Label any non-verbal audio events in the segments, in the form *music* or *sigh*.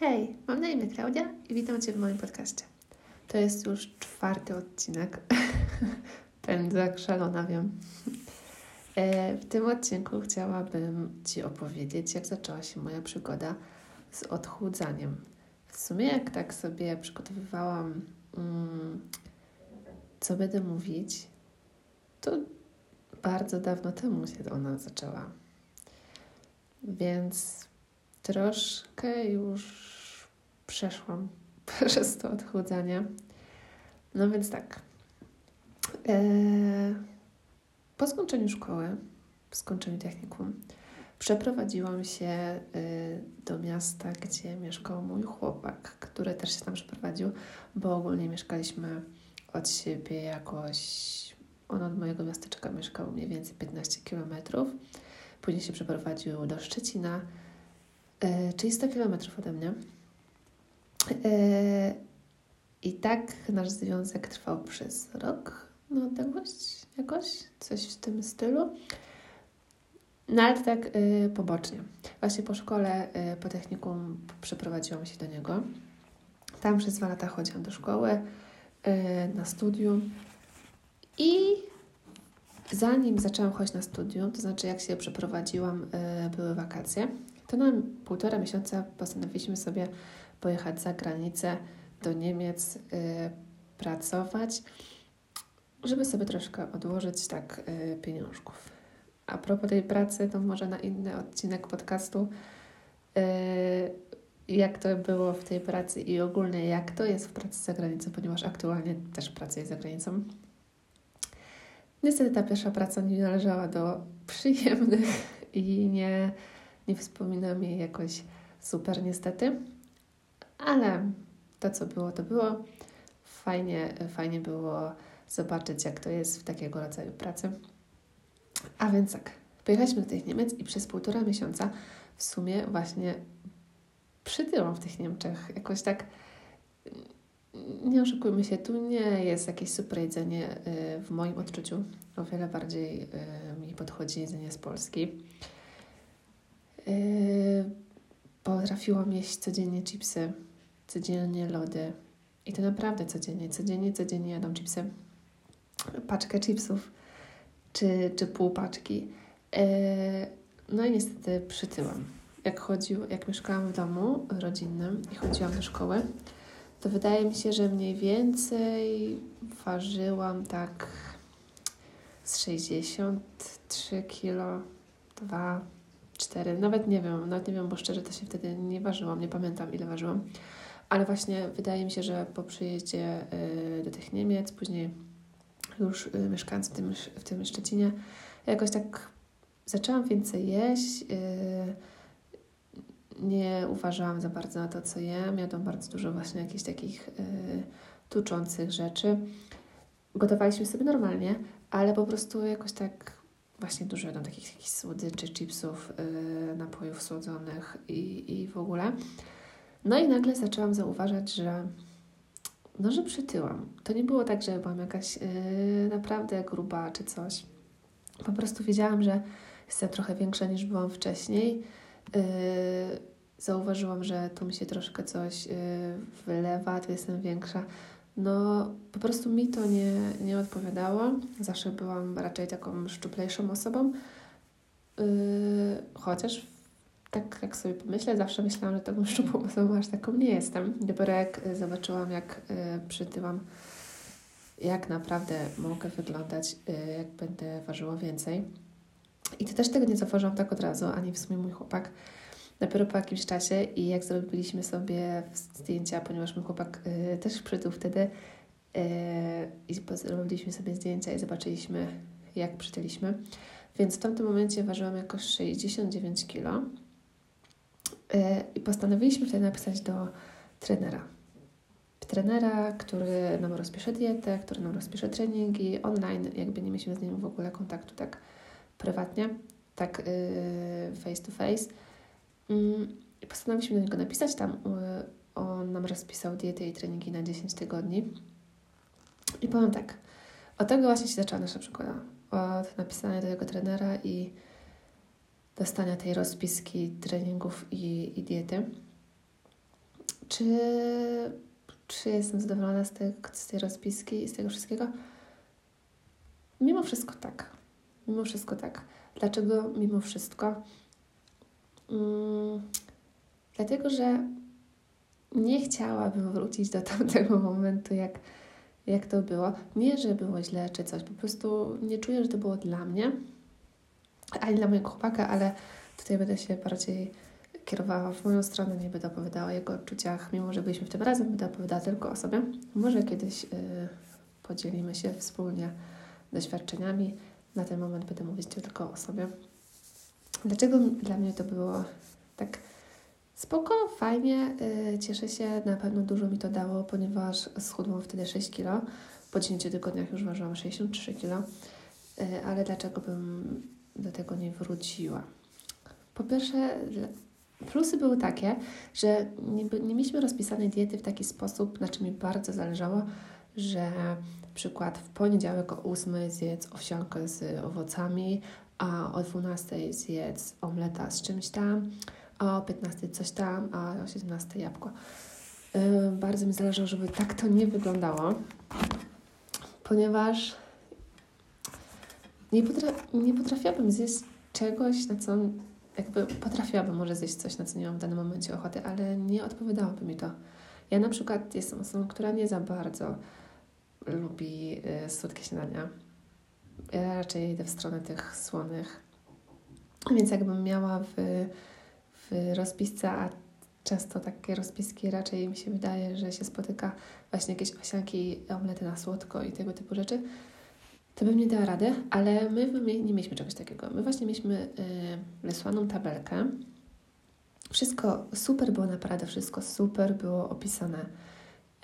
Hej, mam na imię Klaudia i witam Cię w moim podcaście. To jest już czwarty odcinek. *laughs* Pędzę jak szalona, wiem. E, w tym odcinku chciałabym Ci opowiedzieć, jak zaczęła się moja przygoda z odchudzaniem. W sumie, jak tak sobie przygotowywałam, mm, co będę mówić, to bardzo dawno temu się ona zaczęła. Więc troszkę już przeszłam *laughs* przez to odchudzanie. No więc tak. Eee, po skończeniu szkoły, po skończeniu technikum, przeprowadziłam się y, do miasta, gdzie mieszkał mój chłopak, który też się tam przeprowadził, bo ogólnie mieszkaliśmy od siebie jakoś. On od mojego miasteczka mieszkał mniej więcej 15 kilometrów. Później się przeprowadził do Szczecina, y, czyli 100 kilometrów ode mnie. E, I tak nasz związek trwał przez rok, no jakoś, jakoś coś w tym stylu. No ale tak y, pobocznie. Właśnie po szkole, y, po technikum przeprowadziłam się do niego. Tam przez dwa lata chodziłam do szkoły, y, na studium i zanim zaczęłam chodzić na studium, to znaczy jak się przeprowadziłam, były wakacje, to na półtora miesiąca postanowiliśmy sobie pojechać za granicę do Niemiec, y, pracować, żeby sobie troszkę odłożyć tak y, pieniążków. A propos tej pracy, to może na inny odcinek podcastu, y, jak to było w tej pracy i ogólnie jak to jest w pracy za granicą, ponieważ aktualnie też pracuję za granicą. Niestety ta pierwsza praca nie należała do przyjemnych i nie, nie wspominam jej jakoś super niestety ale to, co było, to było. Fajnie, fajnie było zobaczyć, jak to jest w takiego rodzaju pracy. A więc tak, pojechaliśmy do tych Niemiec i przez półtora miesiąca w sumie właśnie przytyłam w tych Niemczech. Jakoś tak, nie oszukujmy się, tu nie jest jakieś super jedzenie y, w moim odczuciu. O wiele bardziej y, mi podchodzi jedzenie z Polski. Y, potrafiłam jeść codziennie chipsy, codziennie lody. I to naprawdę codziennie, codziennie, codziennie jadą chipsy. Paczkę chipsów, czy, czy pół paczki. E, no i niestety przytyłam. Jak, chodził, jak mieszkałam w domu rodzinnym i chodziłam do szkoły, to wydaje mi się, że mniej więcej ważyłam tak z 63 kilo, 2, 4, nawet nie wiem, nawet nie wiem, bo szczerze to się wtedy nie ważyłam, nie pamiętam ile ważyłam. Ale właśnie wydaje mi się, że po przyjeździe y, do tych Niemiec, później już y, mieszkając w tym, w tym Szczecinie, jakoś tak zaczęłam więcej jeść. Y, nie uważałam za bardzo na to, co jem. Jadłam bardzo dużo właśnie jakichś takich tuczących rzeczy. Gotowaliśmy sobie normalnie, ale po prostu jakoś tak właśnie dużo jadłam takich, takich słodyczy, chipsów, napojów słodzonych i, i w ogóle. No i nagle zaczęłam zauważać, że no, że przytyłam. To nie było tak, że byłam jakaś yy, naprawdę gruba czy coś. Po prostu wiedziałam, że jestem trochę większa niż byłam wcześniej. Yy, zauważyłam, że tu mi się troszkę coś yy, wylewa, tu jestem większa. No, po prostu mi to nie, nie odpowiadało. Zawsze byłam raczej taką szczuplejszą osobą. Chociaż tak jak sobie pomyślę, zawsze myślałam, że taką szczupłą osobą aż taką nie jestem. Dopiero jak e, zobaczyłam, jak y, przytyłam, jak naprawdę mogę wyglądać, y, jak będę ważyła więcej. I to też tego nie zauważyłam tak od razu, ani w sumie mój chłopak. Dopiero po jakimś czasie i jak zrobiliśmy sobie zdjęcia, ponieważ mój chłopak y, też przytył wtedy i zrobiliśmy sobie zdjęcia i zobaczyliśmy, jak przytyliśmy. Więc w tamtym momencie ważyłam jakoś 69 kg I postanowiliśmy wtedy napisać do trenera. Trenera, który nam rozpisze dietę, który nam rozpisze treningi online, jakby nie mieliśmy z nim w ogóle kontaktu tak prywatnie, tak yy, face to face. Yy, I postanowiliśmy do niego napisać tam. Yy, on nam rozpisał dietę i treningi na 10 tygodni. I powiem tak, od tego właśnie się zaczęła nasza przygoda. Od napisania do jego trenera i dostania tej rozpiski treningów i, i diety. czy, czy jestem zadowolona z, tej, z tej rozpiski i z tego wszystkiego? Mimo wszystko tak. Mimo wszystko tak. Dlaczego mimo wszystko? Mm, dlatego, że nie chciałabym wrócić do tamtego *laughs* momentu, jak, jak to było. Nie, że było źle czy coś, po prostu nie czuję, że to było dla mnie, ani dla mojego chłopaka, ale tutaj będę się bardziej kierowała w moją stronę, nie będę opowiadała o jego odczuciach, mimo że byliśmy w tym razem, będę opowiadała tylko o sobie. Może kiedyś yy, podzielimy się wspólnie doświadczeniami. Na ten moment będę mówić tylko o sobie. Dlaczego dla mnie to było tak spoko, fajnie, yy, cieszę się, na pewno dużo mi to dało, ponieważ schudłam wtedy 6 kg. Po 10 tygodniach już ważyłam 63 kg. Yy, ale dlaczego bym do tego nie wróciła? Po pierwsze, plusy były takie, że nie, nie mieliśmy rozpisanej diety w taki sposób, na czym mi bardzo zależało, że przykład w poniedziałek o 8 zjedz owsiankę z owocami, a o 12 zjedz omleta z czymś tam, a o 15 coś tam, a o 17 jabłko. Yy, bardzo mi zależało, żeby tak to nie wyglądało, ponieważ nie, potra nie potrafiłabym zjeść czegoś, na co jakby potrafiłabym może zjeść coś, na co nie mam w danym momencie ochoty, ale nie odpowiadałoby mi to. Ja na przykład jestem osobą, która nie za bardzo lubi y, słodkie śniadania. Ja raczej idę w stronę tych słonych. Więc jakbym miała w, w rozpisce, a często takie rozpiski raczej mi się wydaje, że się spotyka właśnie jakieś owsianki, omlety na słodko i tego typu rzeczy, to bym nie dała rady, ale my nie mieliśmy czegoś takiego. My właśnie mieliśmy y, wysłaną tabelkę. Wszystko super było naprawdę, wszystko super było opisane.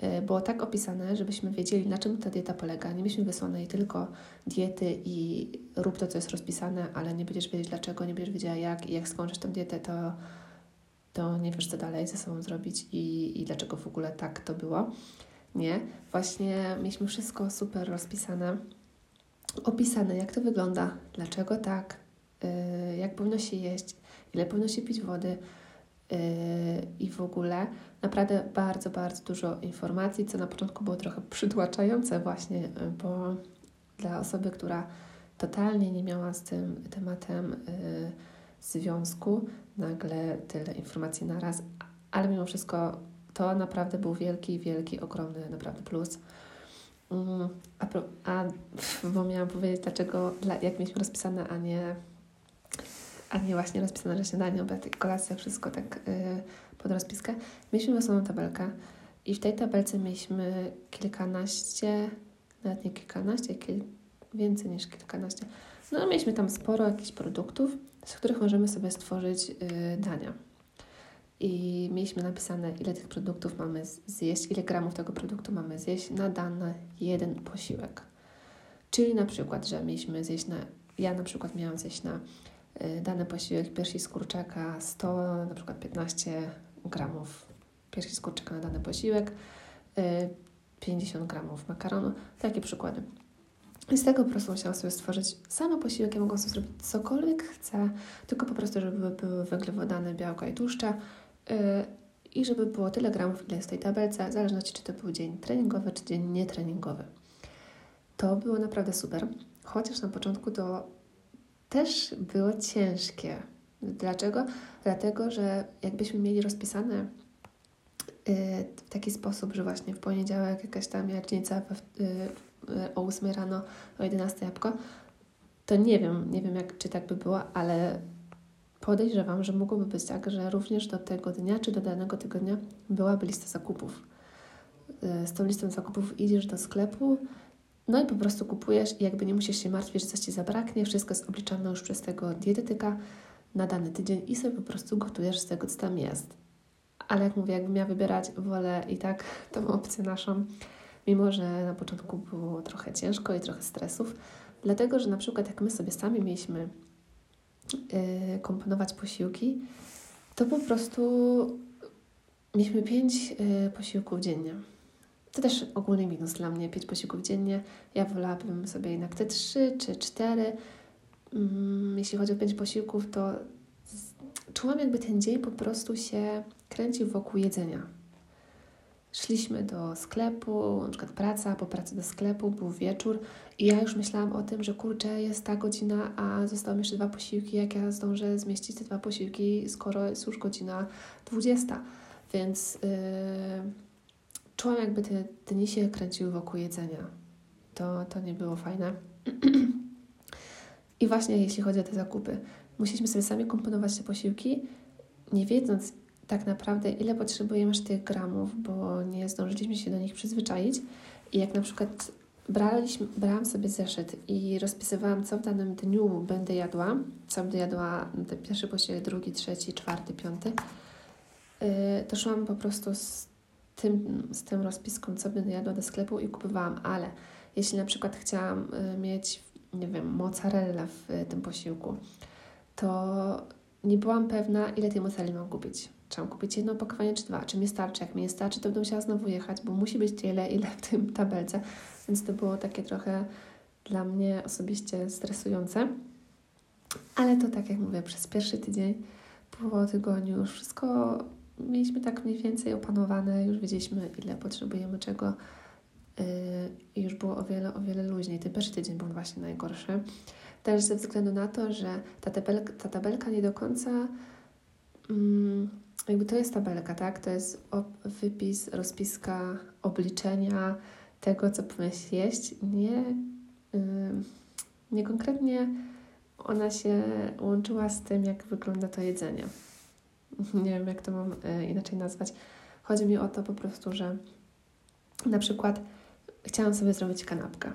Y, było tak opisane, żebyśmy wiedzieli, na czym ta dieta polega. Nie mieliśmy wysłanej tylko diety i rób to, co jest rozpisane, ale nie będziesz wiedzieć dlaczego, nie będziesz wiedziała jak i jak skończysz tę dietę, to, to nie wiesz, co dalej ze sobą zrobić i, i dlaczego w ogóle tak to było. Nie, właśnie mieliśmy wszystko super rozpisane opisane, jak to wygląda, dlaczego tak, yy, jak powinno się jeść, ile powinno się pić wody yy, i w ogóle. Naprawdę bardzo, bardzo dużo informacji, co na początku było trochę przytłaczające właśnie, yy, bo dla osoby, która totalnie nie miała z tym tematem związku, nagle tyle informacji naraz, ale mimo wszystko to naprawdę był wielki, wielki, ogromny naprawdę plus. Mm, a, a bo miałam powiedzieć, dlaczego, dla, jak mieliśmy rozpisane, a nie, a nie właśnie rozpisane, że śniadanie, obiad kolacja, wszystko tak yy, pod rozpiskę. Mieliśmy osobną tabelkę i w tej tabelce mieliśmy kilkanaście, nawet nie kilkanaście, kil, więcej niż kilkanaście. No, mieliśmy tam sporo jakichś produktów, z których możemy sobie stworzyć yy, dania i mieliśmy napisane, ile tych produktów mamy zjeść, ile gramów tego produktu mamy zjeść na dany jeden posiłek. Czyli na przykład, że mieliśmy zjeść na, ja na przykład miałam zjeść na y, dany posiłek piersi z kurczaka 100, na przykład 15 gramów piersi z kurczaka na dany posiłek, y, 50 gramów makaronu, takie przykłady. I z tego po prostu musiałam sobie stworzyć samo posiłek. Ja mogłam sobie zrobić cokolwiek chcę, tylko po prostu, żeby były węglowodany, białka i tłuszcze, i żeby było tyle gramów, ile jest w tej tabelce, w zależności czy to był dzień treningowy, czy dzień nietreningowy. To było naprawdę super, chociaż na początku to też było ciężkie. Dlaczego? Dlatego, że jakbyśmy mieli rozpisane y, w taki sposób, że właśnie w poniedziałek jakaś tam jajecznica y, y, o 8 rano, o 11 jabłko, to nie wiem, nie wiem jak, czy tak by było, ale Podejrzewam, że mogłoby być tak, że również do tego dnia czy do danego tygodnia byłaby lista zakupów. Y, z tą listą zakupów idziesz do sklepu, no i po prostu kupujesz i jakby nie musisz się martwić, że coś Ci zabraknie, wszystko jest obliczane już przez tego dietetyka na dany tydzień i sobie po prostu gotujesz z tego, co tam jest. Ale jak mówię, jakbym miała wybierać, wolę i tak *laughs* tą opcję naszą, mimo że na początku było trochę ciężko i trochę stresów, dlatego, że na przykład jak my sobie sami mieliśmy komponować posiłki, to po prostu mieliśmy pięć y, posiłków dziennie. To też ogólny minus dla mnie, pięć posiłków dziennie. Ja wolałabym sobie jednak te trzy czy cztery. Mm, jeśli chodzi o pięć posiłków, to czułam jakby ten dzień po prostu się kręcił wokół jedzenia. Szliśmy do sklepu, na przykład praca, po pracy do sklepu, był wieczór i ja już myślałam o tym, że kurczę, jest ta godzina, a zostały jeszcze dwa posiłki, jak ja zdążę zmieścić te dwa posiłki, skoro jest już godzina 20. Więc yy, czułam jakby te dni się kręciły wokół jedzenia. To, to nie było fajne. *clears throat* I właśnie jeśli chodzi o te zakupy, musieliśmy sobie sami komponować te posiłki, nie wiedząc tak naprawdę, ile potrzebujemy tych gramów, bo nie zdążyliśmy się do nich przyzwyczaić. I jak na przykład braliśmy, brałam sobie zeszyt i rozpisywałam, co w danym dniu będę jadła, co będę jadła ten pierwszy posiłek, drugi, trzeci, czwarty, piąty, yy, to szłam po prostu z tym, z tym rozpiską, co będę jadła do sklepu i kupowałam, ale jeśli na przykład chciałam y, mieć, nie wiem, mozzarella w tym posiłku, to nie byłam pewna, ile tej mozzarelli mam kupić. Czy mam kupić jedno opakowanie, czy dwa? Czy mi starczy? Jak mi nie starczy, to będę musiała znowu jechać, bo musi być tyle, ile w tym tabelce. Więc to było takie trochę dla mnie osobiście stresujące. Ale to tak jak mówię, przez pierwszy tydzień, po tygodniu już wszystko mieliśmy tak mniej więcej opanowane, już wiedzieliśmy, ile potrzebujemy czego yy, i już było o wiele, o wiele luźniej. Ten pierwszy tydzień był właśnie najgorszy. Też ze względu na to, że ta tabelka, ta tabelka nie do końca, mm, jakby to jest tabelka, tak? To jest wypis, rozpiska, obliczenia tego, co powinieneś jeść. Nie, yy, nie konkretnie ona się łączyła z tym, jak wygląda to jedzenie. Nie wiem, jak to mam yy, inaczej nazwać. Chodzi mi o to po prostu, że na przykład chciałam sobie zrobić kanapkę.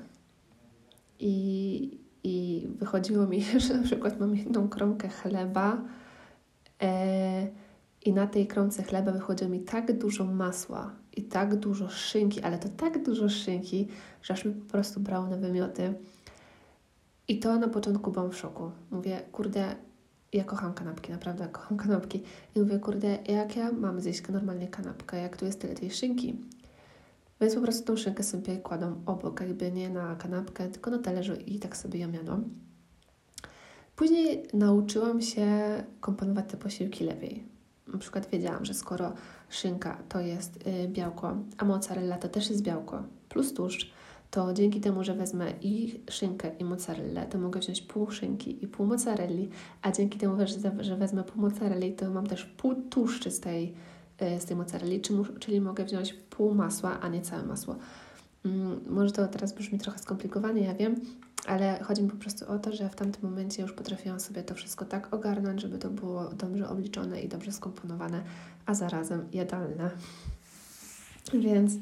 I i wychodziło mi, *laughs* że na przykład mam jedną kromkę chleba e, i na tej kromce chleba wychodziło mi tak dużo masła i tak dużo szynki, ale to tak dużo szynki, że aż mi po prostu brało na wymioty. I to na początku byłam w szoku. Mówię, kurde, ja kocham kanapki, naprawdę kocham kanapki. I mówię, kurde, jak ja mam zjeść normalnie kanapkę, jak tu jest tyle tej szynki? Więc po prostu tą szynkę sobie kładą obok, jakby nie na kanapkę, tylko na talerzu i tak sobie ją jadłam. Później nauczyłam się komponować te posiłki lepiej. Na przykład wiedziałam, że skoro szynka to jest y, białko, a mozzarella to też jest białko, plus tłuszcz, to dzięki temu, że wezmę i szynkę, i mozzarellę, to mogę wziąć pół szynki i pół mozzarelli, a dzięki temu, że, wezmę pół mozzarelli, to mam też pół tłuszczy z tej E, z tej mozzarelli, czyli mogę wziąć pół masła, a nie całe masło. Mm, może to teraz brzmi trochę skomplikowanie, ja wiem, ale chodzi mi po prostu o to, że w tamtym momencie już potrafiłam sobie to wszystko tak ogarnąć, żeby to było dobrze obliczone i dobrze skomponowane, a zarazem jadalne. Więc yy,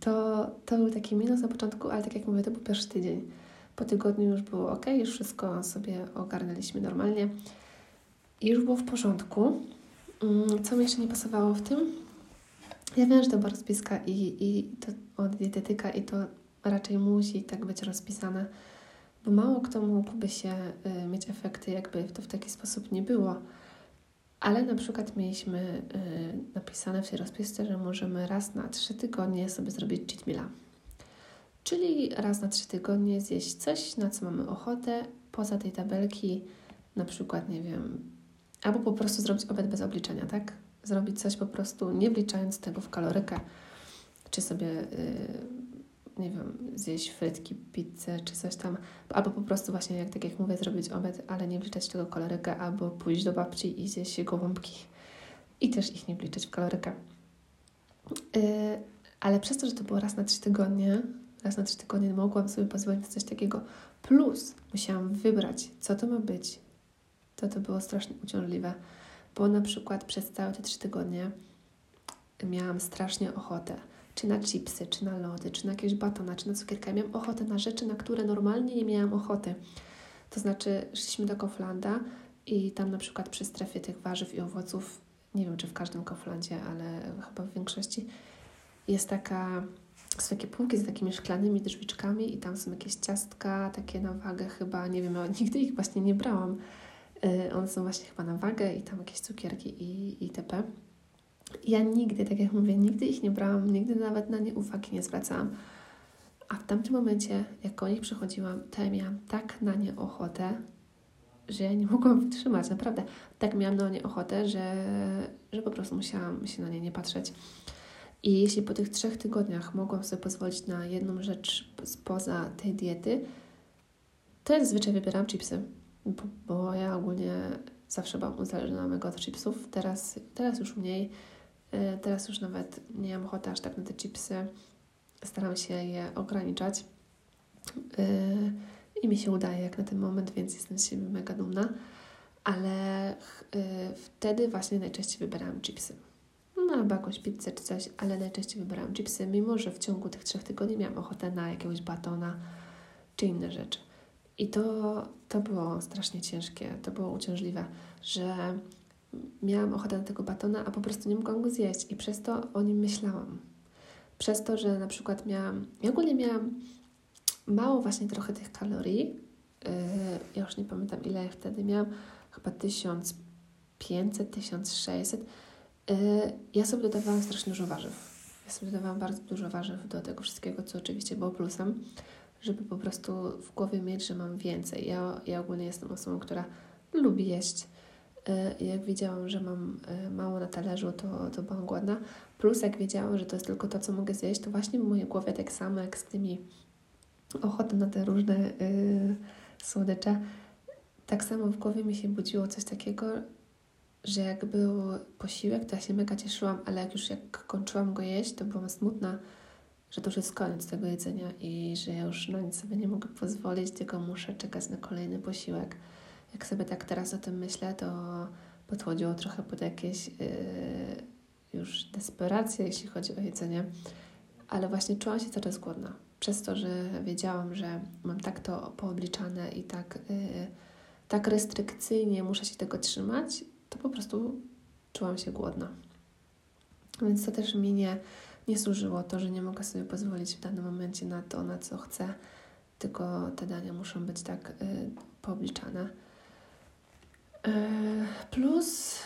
to, to był taki minus na początku, ale tak jak mówię, to był pierwszy tydzień. Po tygodniu już było ok, już wszystko sobie ogarnęliśmy normalnie i już było w porządku. Mm, co mi jeszcze nie pasowało w tym? Ja wiem, że to była rozpiska i, i to od dietetyka i to raczej musi tak być rozpisane, bo mało kto mógłby się y, mieć efekty, jakby to w taki sposób nie było. Ale na przykład mieliśmy y, napisane w tej rozpisce, że możemy raz na trzy tygodnie sobie zrobić cheat meala. Czyli raz na trzy tygodnie zjeść coś, na co mamy ochotę, poza tej tabelki, na przykład, nie wiem, Albo po prostu zrobić obiad bez obliczenia, tak? Zrobić coś po prostu nie wliczając tego w kalorykę, czy sobie, yy, nie wiem, zjeść frytki, pizzę, czy coś tam, albo po prostu właśnie, jak tak jak mówię, zrobić obiad, ale nie wliczać tego kalorykę, albo pójść do babci i zjeść gołąbki i też ich nie wliczać w kalorykę. Yy, ale przez to, że to było raz na trzy tygodnie, raz na trzy tygodnie mogłam sobie pozwolić na coś takiego, plus musiałam wybrać, co to ma być, to to było strasznie uciążliwe, bo na przykład przez całe te trzy tygodnie miałam strasznie ochotę czy na chipsy, czy na lody, czy na jakieś batona, czy na cukierkę. Miałam ochotę na rzeczy, na które normalnie nie miałam ochoty. To znaczy, szliśmy do Kauflanda i tam na przykład przy strefie tych warzyw i owoców, nie wiem czy w każdym Kauflandzie, ale chyba w większości, jest taka, są takie półki z takimi szklanymi drzwiczkami i tam są jakieś ciastka, takie na wagę chyba, nie wiem, nigdy ich właśnie nie brałam, Y, one są właśnie chyba na wagę i tam jakieś cukierki i itp. Ja nigdy, tak jak mówię, nigdy ich nie brałam, nigdy nawet na nie uwagi nie zwracałam. A w tamtym momencie, jak koło nich przychodziłam, to ja miałam tak na nie ochotę, że ja nie mogłam wytrzymać, naprawdę. Tak miałam na nie ochotę, że, że po prostu musiałam się na nie nie patrzeć. I jeśli po tych trzech tygodniach mogłam sobie pozwolić na jedną rzecz spoza tej diety, to ja zazwyczaj wybieram chipsy, bo, bo ja ogólnie zawsze byłam uzależniona od chipsów. Teraz, teraz już mniej. E, teraz już nawet nie mam ochoty aż tak na te chipsy. Staram się je ograniczać. E, I mi się udaje jak na ten moment, więc jestem z siebie mega dumna. Ale e, wtedy właśnie najczęściej wybierałam chipsy. No albo jakąś pizzę czy coś, ale najczęściej wybierałam chipsy, mimo że w ciągu tych trzech tygodni miałam ochotę na jakiegoś batona czy inne rzeczy. I to, to było strasznie ciężkie, to było uciążliwe, że miałam ochotę na tego batona, a po prostu nie mogłam go zjeść i przez to o nim myślałam. Przez to, że na przykład miałam, ja ogólnie miałam mało właśnie trochę tych kalorii, yy, ja już nie pamiętam ile ja wtedy miałam, chyba 1500, 1600. Yy, ja sobie dodawałam strasznie dużo warzyw. Ja sobie dodawałam bardzo dużo warzyw do tego wszystkiego, co oczywiście było plusem żeby po prostu w głowie mieć, że mam więcej. Ja, ja ogólnie jestem osobą, która lubi jeść. I jak wiedziałam, że mam e, mało na talerzu, to, to byłam głodna. Plus jak wiedziałam, że to jest tylko to, co mogę zjeść, to właśnie w mojej głowie tak samo jak z tymi ochotą na te różne yy, słodycze, tak samo w głowie mi się budziło coś takiego, że jak był posiłek, to ja się mega cieszyłam, ale jak już jak kończyłam go jeść, to byłam smutna, że to już jest koniec tego jedzenia i że ja już na nic sobie nie mogę pozwolić, tylko muszę czekać na kolejny posiłek. Jak sobie tak teraz o tym myślę, to podchodziło trochę pod jakieś yy, już desperacje, jeśli chodzi o jedzenie, ale właśnie czułam się coraz głodna. Przez to, że wiedziałam, że mam tak to poobliczane i tak, yy, tak restrykcyjnie muszę się tego trzymać, to po prostu czułam się głodna. Więc to też mi nie nie służyło to, że nie mogę sobie pozwolić w danym momencie na to, na co chcę, tylko te dania muszą być tak y, poobliczane. Y, plus,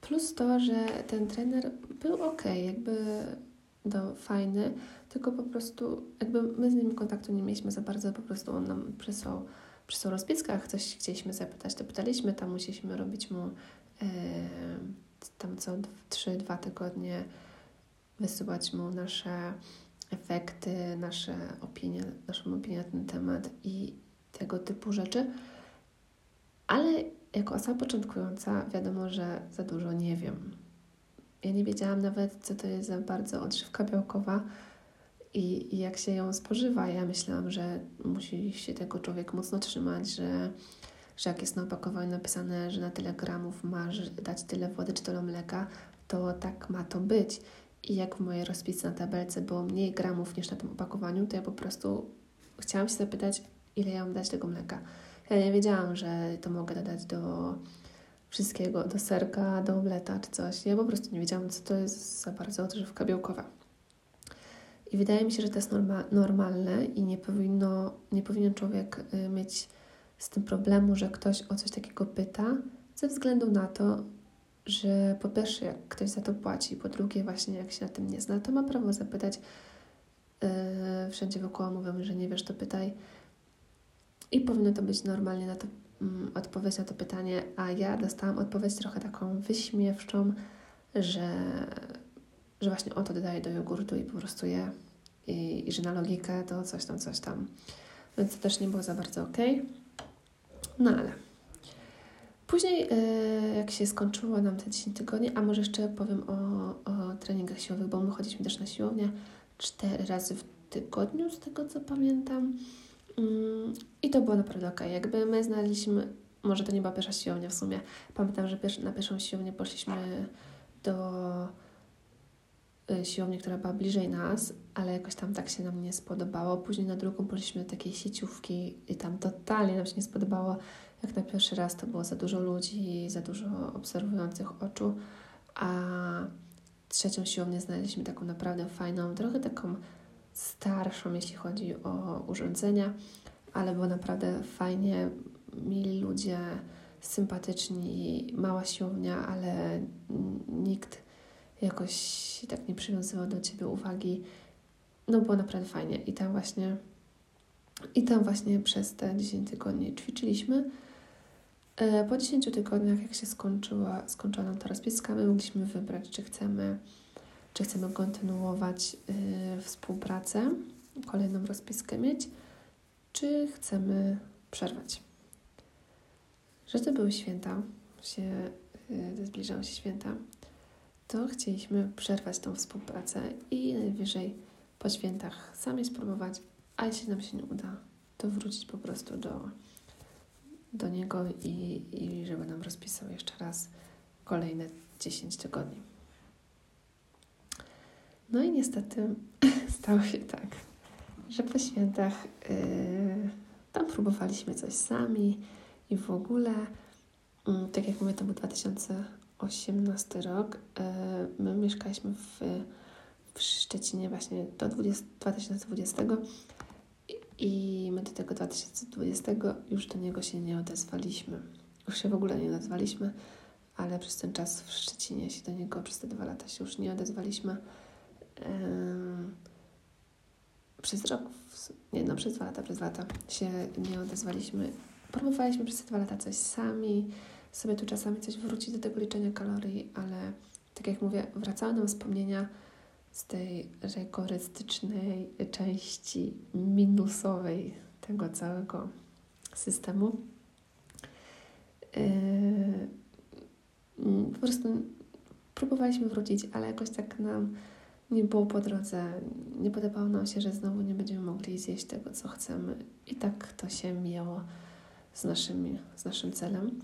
plus to, że ten trener był ok, jakby do, fajny, tylko po prostu jakby my z nim kontaktu nie mieliśmy za bardzo, po prostu on nam przysłał, przysłał rozpiskę, jak coś chcieliśmy zapytać, to pytaliśmy, tam musieliśmy robić mu y, tam co 3-2 tygodnie wysyłać mu nasze efekty, nasze opinie, naszą opinię na ten temat i tego typu rzeczy. Ale jako osoba początkująca wiadomo, że za dużo nie wiem. Ja nie wiedziałam nawet, co to jest za bardzo odżywka białkowa i, i jak się ją spożywa. Ja myślałam, że musi się tego człowiek mocno trzymać, że, że jak jest na opakowaniu napisane, że na tyle gramów masz dać tyle wody czy tyle mleka, to tak ma to być. I jak w mojej rozpisce na tabelce było mniej gramów niż na tym opakowaniu, to ja po prostu chciałam się zapytać, ile ja mam dać tego mleka. Ja nie wiedziałam, że to mogę dodać do wszystkiego, do serka, do omleta czy coś. Ja po prostu nie wiedziałam, co to jest za bardzo odżywka białkowa. I wydaje mi się, że to jest norma normalne i nie, powinno, nie powinien człowiek y, mieć z tym problemu, że ktoś o coś takiego pyta, ze względu na to, że po pierwsze, jak ktoś za to płaci, po drugie, właśnie jak się na tym nie zna, to ma prawo zapytać. Yy, wszędzie wokoło mówią, że nie wiesz, to pytaj. I powinno to być normalnie na to, mm, odpowiedź na to pytanie, a ja dostałam odpowiedź trochę taką wyśmiewczą, że, że właśnie on to dodaje do jogurtu i po prostu je. I, I że na logikę to coś tam, coś tam. Więc to też nie było za bardzo ok. No ale Później, e, jak się skończyło nam te 10 tygodni, a może jeszcze powiem o, o treningach siłowych, bo my chodziliśmy też na siłownię cztery razy w tygodniu, z tego co pamiętam. Mm, I to było naprawdę ok. Jakby my znaleźliśmy, może to nie była pierwsza siłownia w sumie. Pamiętam, że na pierwszą siłownię poszliśmy do e, siłowni, która była bliżej nas, ale jakoś tam tak się nam nie spodobało. Później na drugą poszliśmy do takiej sieciówki i tam totalnie nam się nie spodobało jak na pierwszy raz to było za dużo ludzi, za dużo obserwujących oczu, a trzecią siłownię znaleźliśmy taką naprawdę fajną, trochę taką starszą, jeśli chodzi o urządzenia, ale było naprawdę fajnie, mili ludzie, sympatyczni, mała siłownia, ale nikt jakoś tak nie przywiązywał do Ciebie uwagi. No było naprawdę fajnie i tam właśnie i tam właśnie przez te 10 tygodni ćwiczyliśmy. E, po 10 tygodniach, jak się skończyła, skończyła nam ta rozpiska, my mogliśmy wybrać, czy chcemy czy chcemy kontynuować y, współpracę, kolejną rozpiskę mieć, czy chcemy przerwać. Że to były święta, się, y, zbliżały się święta, to chcieliśmy przerwać tą współpracę i najwyżej po świętach sami spróbować, a jeśli nam się nie uda, to wrócić po prostu do, do niego i, i żeby nam rozpisał jeszcze raz kolejne 10 tygodni. No i niestety *laughs* stało się tak, że po świętach yy, tam próbowaliśmy coś sami i w ogóle, yy, tak jak mówię, to był 2018 rok. Yy, my mieszkaliśmy w, w Szczecinie właśnie do 20, 2020 i my do tego 2020 już do niego się nie odezwaliśmy. Już się w ogóle nie odezwaliśmy, ale przez ten czas w Szczecinie się do niego przez te dwa lata się już nie odezwaliśmy przez rok, nie no, przez dwa lata, przez lata się nie odezwaliśmy. Próbowaliśmy przez te dwa lata coś sami, sobie tu czasami coś wrócić do tego liczenia kalorii, ale tak jak mówię, wracały nam wspomnienia z tej rygorystycznej części minusowej tego całego systemu. Yy, po prostu próbowaliśmy wrócić, ale jakoś tak nam nie było po drodze. Nie podobało nam się, że znowu nie będziemy mogli zjeść tego, co chcemy. I tak to się mijało z naszym, z naszym celem.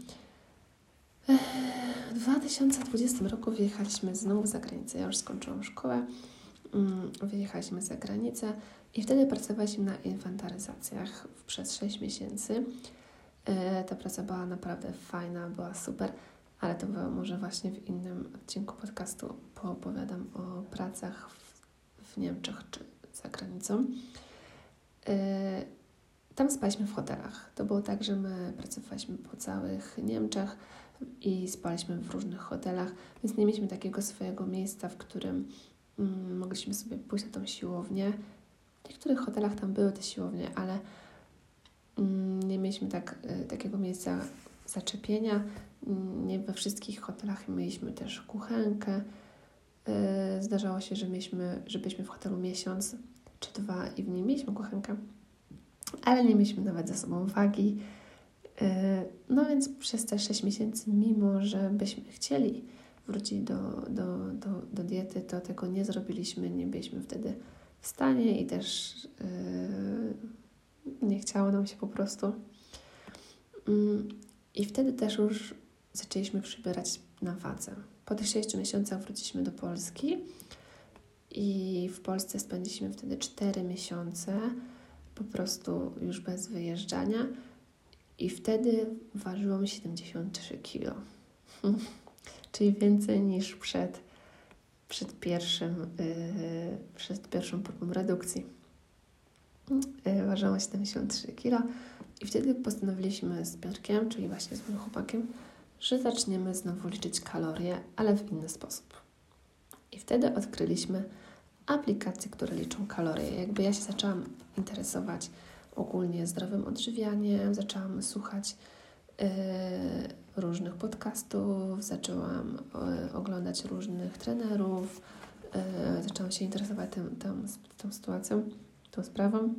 W 2020 roku wyjechaliśmy znowu za granicę. Ja już skończyłam szkołę. Mm, wyjechaliśmy za granicę i wtedy pracowaliśmy na inwentaryzacjach przez 6 miesięcy. E, ta praca była naprawdę fajna, była super ale to może właśnie w innym odcinku podcastu poopowiadam o pracach w, w Niemczech czy za granicą. Yy, tam spaliśmy w hotelach. To było tak, że my pracowaliśmy po całych Niemczech i spaliśmy w różnych hotelach, więc nie mieliśmy takiego swojego miejsca, w którym mm, mogliśmy sobie pójść na tą siłownię. W niektórych hotelach tam były te siłownie, ale mm, nie mieliśmy tak, y, takiego miejsca zaczepienia, nie we wszystkich hotelach mieliśmy też kuchenkę. E, zdarzało się, że, mieliśmy, że byliśmy w hotelu miesiąc czy dwa i w nim mieliśmy kuchenkę, ale nie mieliśmy nawet ze sobą wagi. E, no więc przez te 6 miesięcy, mimo że byśmy chcieli wrócić do, do, do, do diety, to tego nie zrobiliśmy, nie byliśmy wtedy w stanie i też yy, nie chciało nam się po prostu. Yy, I wtedy też już zaczęliśmy przybierać na wadze. Po tych 6 miesiącach wróciliśmy do Polski i w Polsce spędziliśmy wtedy 4 miesiące po prostu już bez wyjeżdżania i wtedy ważyłam 73 kg. Czyli więcej niż przed, przed, pierwszym, yy, przed pierwszą próbą redukcji. Yy, ważyłam 73 kg i wtedy postanowiliśmy z Piotrkiem, czyli właśnie z moim chłopakiem, że zaczniemy znowu liczyć kalorie, ale w inny sposób. I wtedy odkryliśmy aplikacje, które liczą kalorie. Jakby ja się zaczęłam interesować ogólnie zdrowym odżywianiem, zaczęłam słuchać y, różnych podcastów, zaczęłam y, oglądać różnych trenerów, y, zaczęłam się interesować tym, tym, tą sytuacją, tą sprawą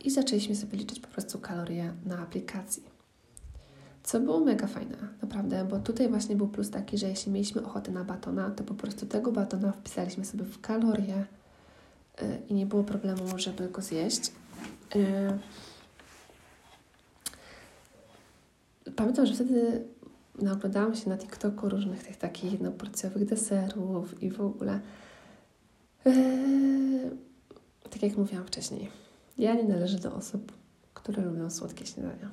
i zaczęliśmy sobie liczyć po prostu kalorie na aplikacji. Co było mega fajne, naprawdę, bo tutaj właśnie był plus taki, że jeśli mieliśmy ochotę na batona, to po prostu tego batona wpisaliśmy sobie w kalorie yy, i nie było problemu, żeby go zjeść. Yy. Pamiętam, że wtedy naoglądałam się na TikToku różnych tych takich jednoporcjowych deserów i w ogóle. Yy, tak jak mówiłam wcześniej, ja nie należę do osób, które lubią słodkie śniadania.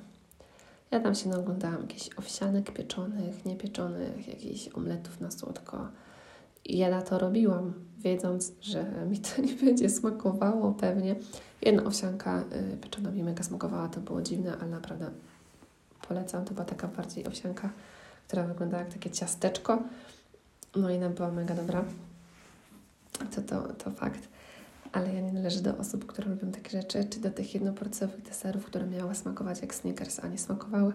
Ja tam się naoglądałam jakichś owsianek pieczonych, niepieczonych, jakichś omletów na słodko. I ja na to robiłam, wiedząc, że mi to *laughs* nie będzie smakowało pewnie. Jedna owsianka y, pieczona mi mega smakowała, to było dziwne, ale naprawdę polecam. To była taka bardziej owsianka, która wyglądała jak takie ciasteczko. No i ona była mega dobra. To, to, to fakt ale ja nie należę do osób, które lubią takie rzeczy, czy do tych jednoporcowych deserów, które miały smakować jak Snickers, a nie smakowały.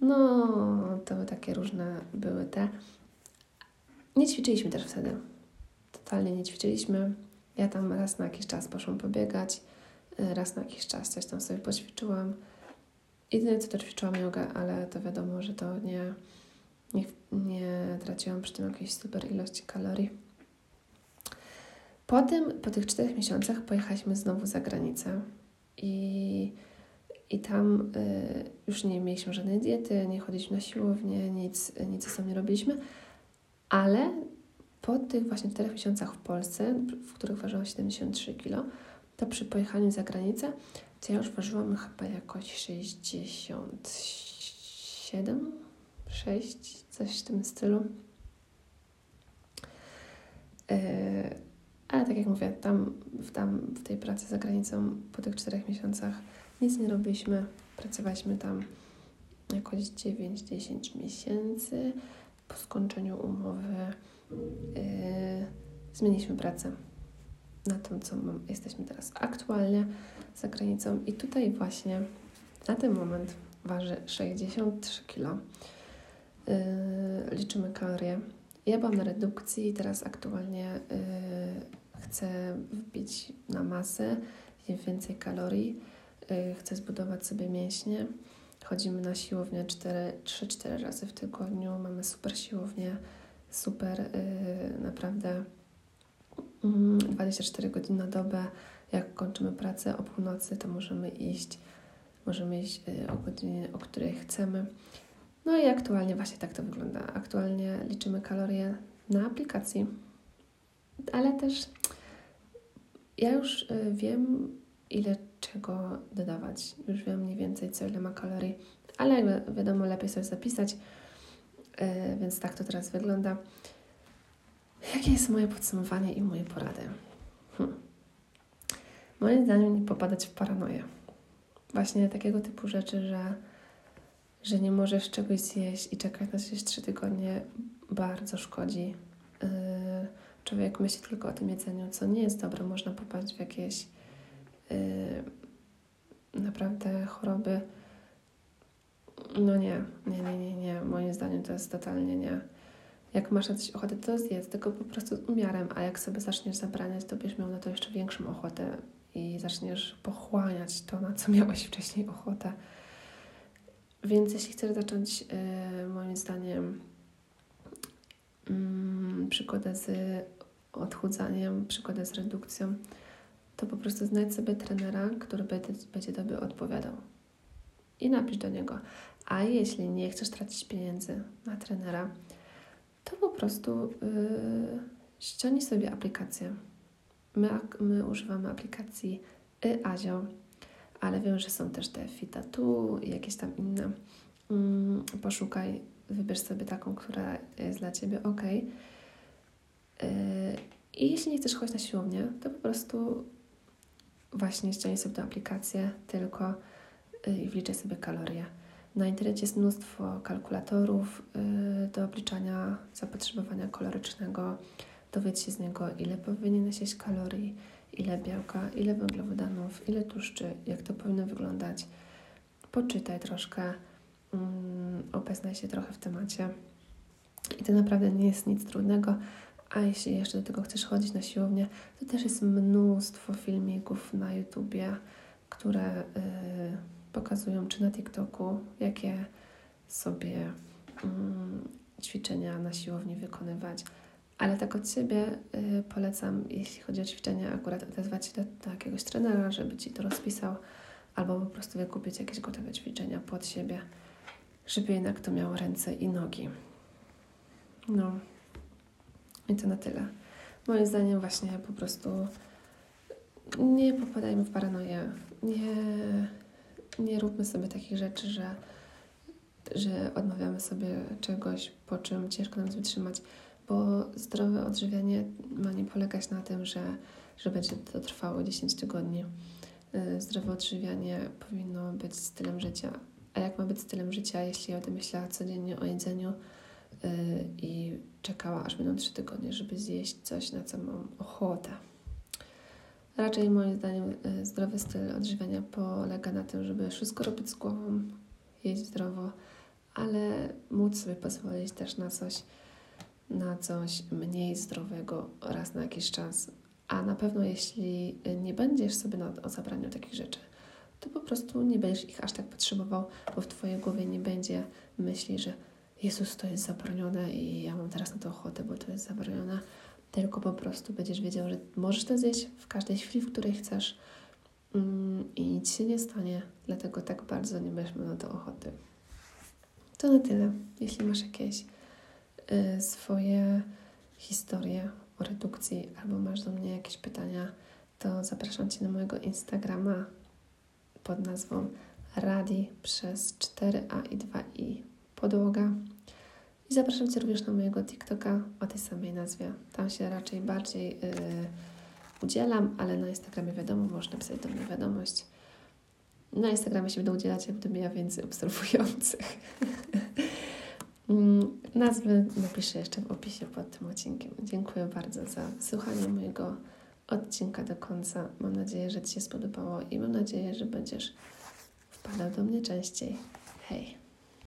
No, to by takie różne były te. nie ćwiczyliśmy też wtedy. Totalnie nie ćwiczyliśmy. Ja tam raz na jakiś czas poszłam pobiegać, y, raz na jakiś czas coś tam sobie poćwiczyłam. Jedyne co to ćwiczyłam jogę, ale to wiadomo, że to nie, nie, nie traciłam przy tym jakiejś super ilości kalorii. Potem, po tych czterech miesiącach pojechaliśmy znowu za granicę i, i tam y, już nie mieliśmy żadnej diety, nie chodziliśmy na siłownię, nic, nic nie robiliśmy, ale po tych właśnie czterech miesiącach w Polsce, w których ważyłam 73 kg, to przy pojechaniu za granicę, to ja już ważyłam chyba jakoś 67, 6, coś w tym stylu. Yy, ale tak jak mówię, tam tam w tej pracy za granicą po tych czterech miesiącach nic nie robiliśmy. Pracowaliśmy tam jakoś 9-10 miesięcy. Po skończeniu umowy yy, zmieniliśmy pracę na tym, co mam, jesteśmy teraz aktualnie za granicą. I tutaj właśnie na ten moment waży 63 kg. Yy, liczymy kalorie. Ja byłam na redukcji, teraz aktualnie yy, chcę wbić na masę, więcej kalorii, yy, chcę zbudować sobie mięśnie. Chodzimy na siłownię 3-4 razy w tygodniu, mamy super siłownię, super yy, naprawdę 24 mm, godziny na dobę. Jak kończymy pracę o północy, to możemy iść, możemy iść y, o godzinie, o której chcemy. No i aktualnie właśnie tak to wygląda. Aktualnie liczymy kalorie na aplikacji, ale też ja już y, wiem, ile czego dodawać. Już wiem mniej więcej, co ile ma kalorii, ale wiadomo, lepiej sobie zapisać, y, więc tak to teraz wygląda. Jakie jest moje podsumowanie i moje porady? Hm. Moim zdaniem nie popadać w paranoję. Właśnie takiego typu rzeczy, że, że nie możesz czegoś zjeść i czekać na coś trzy tygodnie bardzo szkodzi. Człowiek myśli tylko o tym jedzeniu, co nie jest dobre. Można popaść w jakieś yy, naprawdę choroby. No nie, nie, nie, nie, nie. Moim zdaniem to jest totalnie nie jak masz na coś ochotę, to zjedz, tylko po prostu z umiarem, a jak sobie zaczniesz zabraniać, to będziesz miał na to jeszcze większą ochotę i zaczniesz pochłaniać to, na co miałeś wcześniej ochotę. Więc jeśli chcesz zacząć, yy, moim zdaniem, przygodę z odchudzaniem, przygodę z redukcją, to po prostu znajdź sobie trenera, który będzie, będzie Tobie odpowiadał. I napisz do niego. A jeśli nie chcesz tracić pieniędzy na trenera, to po prostu yy, ściągnij sobie aplikację. My, my używamy aplikacji Azio, ale wiem, że są też te Fitatu i jakieś tam inne. Yy, poszukaj, wybierz sobie taką, która jest dla Ciebie ok. I jeśli nie chcesz chodzić na siłownię, to po prostu właśnie ściągnij sobie tę aplikację tylko yy, i wliczaj sobie kalorie. Na internecie jest mnóstwo kalkulatorów y, do obliczania zapotrzebowania kalorycznego. Dowiedz się z niego, ile powinieneś jeść kalorii, ile białka, ile węglowodanów, ile tłuszczy, jak to powinno wyglądać. Poczytaj troszkę, um, obeznaj się trochę w temacie. I to naprawdę nie jest nic trudnego. A jeśli jeszcze do tego chcesz chodzić na siłownię, to też jest mnóstwo filmików na YouTubie, które y, pokazują, czy na TikToku, jakie sobie mm, ćwiczenia na siłowni wykonywać. Ale tak od siebie y, polecam, jeśli chodzi o ćwiczenia, akurat odezwać się do, do jakiegoś trenera, żeby Ci to rozpisał, albo po prostu wykupić jakieś gotowe ćwiczenia pod siebie, żeby jednak to miało ręce i nogi. No i to na tyle. Moim zdaniem właśnie po prostu nie popadajmy w paranoję, nie nie róbmy sobie takich rzeczy, że, że odmawiamy sobie czegoś, po czym ciężko nam wytrzymać, bo zdrowe odżywianie ma nie polegać na tym, że, że będzie to trwało 10 tygodni. Y, zdrowe odżywianie powinno być stylem życia. A jak ma być stylem życia, jeśli ja będę myślała codziennie o jedzeniu yy, i czekała, aż będą 3 tygodnie, żeby zjeść coś, na co mam ochotę? Raczej moim zdaniem y, zdrowy styl odżywiania polega na tym, żeby wszystko robić z głową, jeść zdrowo, ale móc sobie pozwolić też na coś, na coś mniej zdrowego raz na jakiś czas. A na pewno jeśli nie będziesz sobie na, o zabraniu takich rzeczy, to po prostu nie będziesz ich aż tak potrzebował, bo w Twojej głowie nie będzie myśli, że Jezus to jest zabronione i ja mam teraz na to ochotę, bo to jest zabronione. Tylko po prostu będziesz wiedział, że możesz to zjeść w każdej chwili, w której chcesz mm, i nic się nie stanie, dlatego tak bardzo nie będziesz miał na to ochoty. To na tyle. Jeśli masz jakieś y, swoje historie o redukcji albo masz do mnie jakieś pytania, to zapraszam Cię na mojego Instagrama pod nazwą Radi przez 4A i 2i podłoga. I zapraszam Cię również na mojego TikToka o tej samej nazwie. Tam się raczej bardziej yy, udzielam, ale na Instagramie wiadomo, można pisać do mnie wiadomość. Na Instagramie się będę udzielać, jak będę miała więcej obserwujących. Mm, nazwy napiszę jeszcze w opisie pod tym odcinkiem. Dziękuję bardzo za słuchanie mojego odcinka do końca. Mam nadzieję, że Ci się spodobało i mam nadzieję, że będziesz wpadał do mnie częściej. Hej!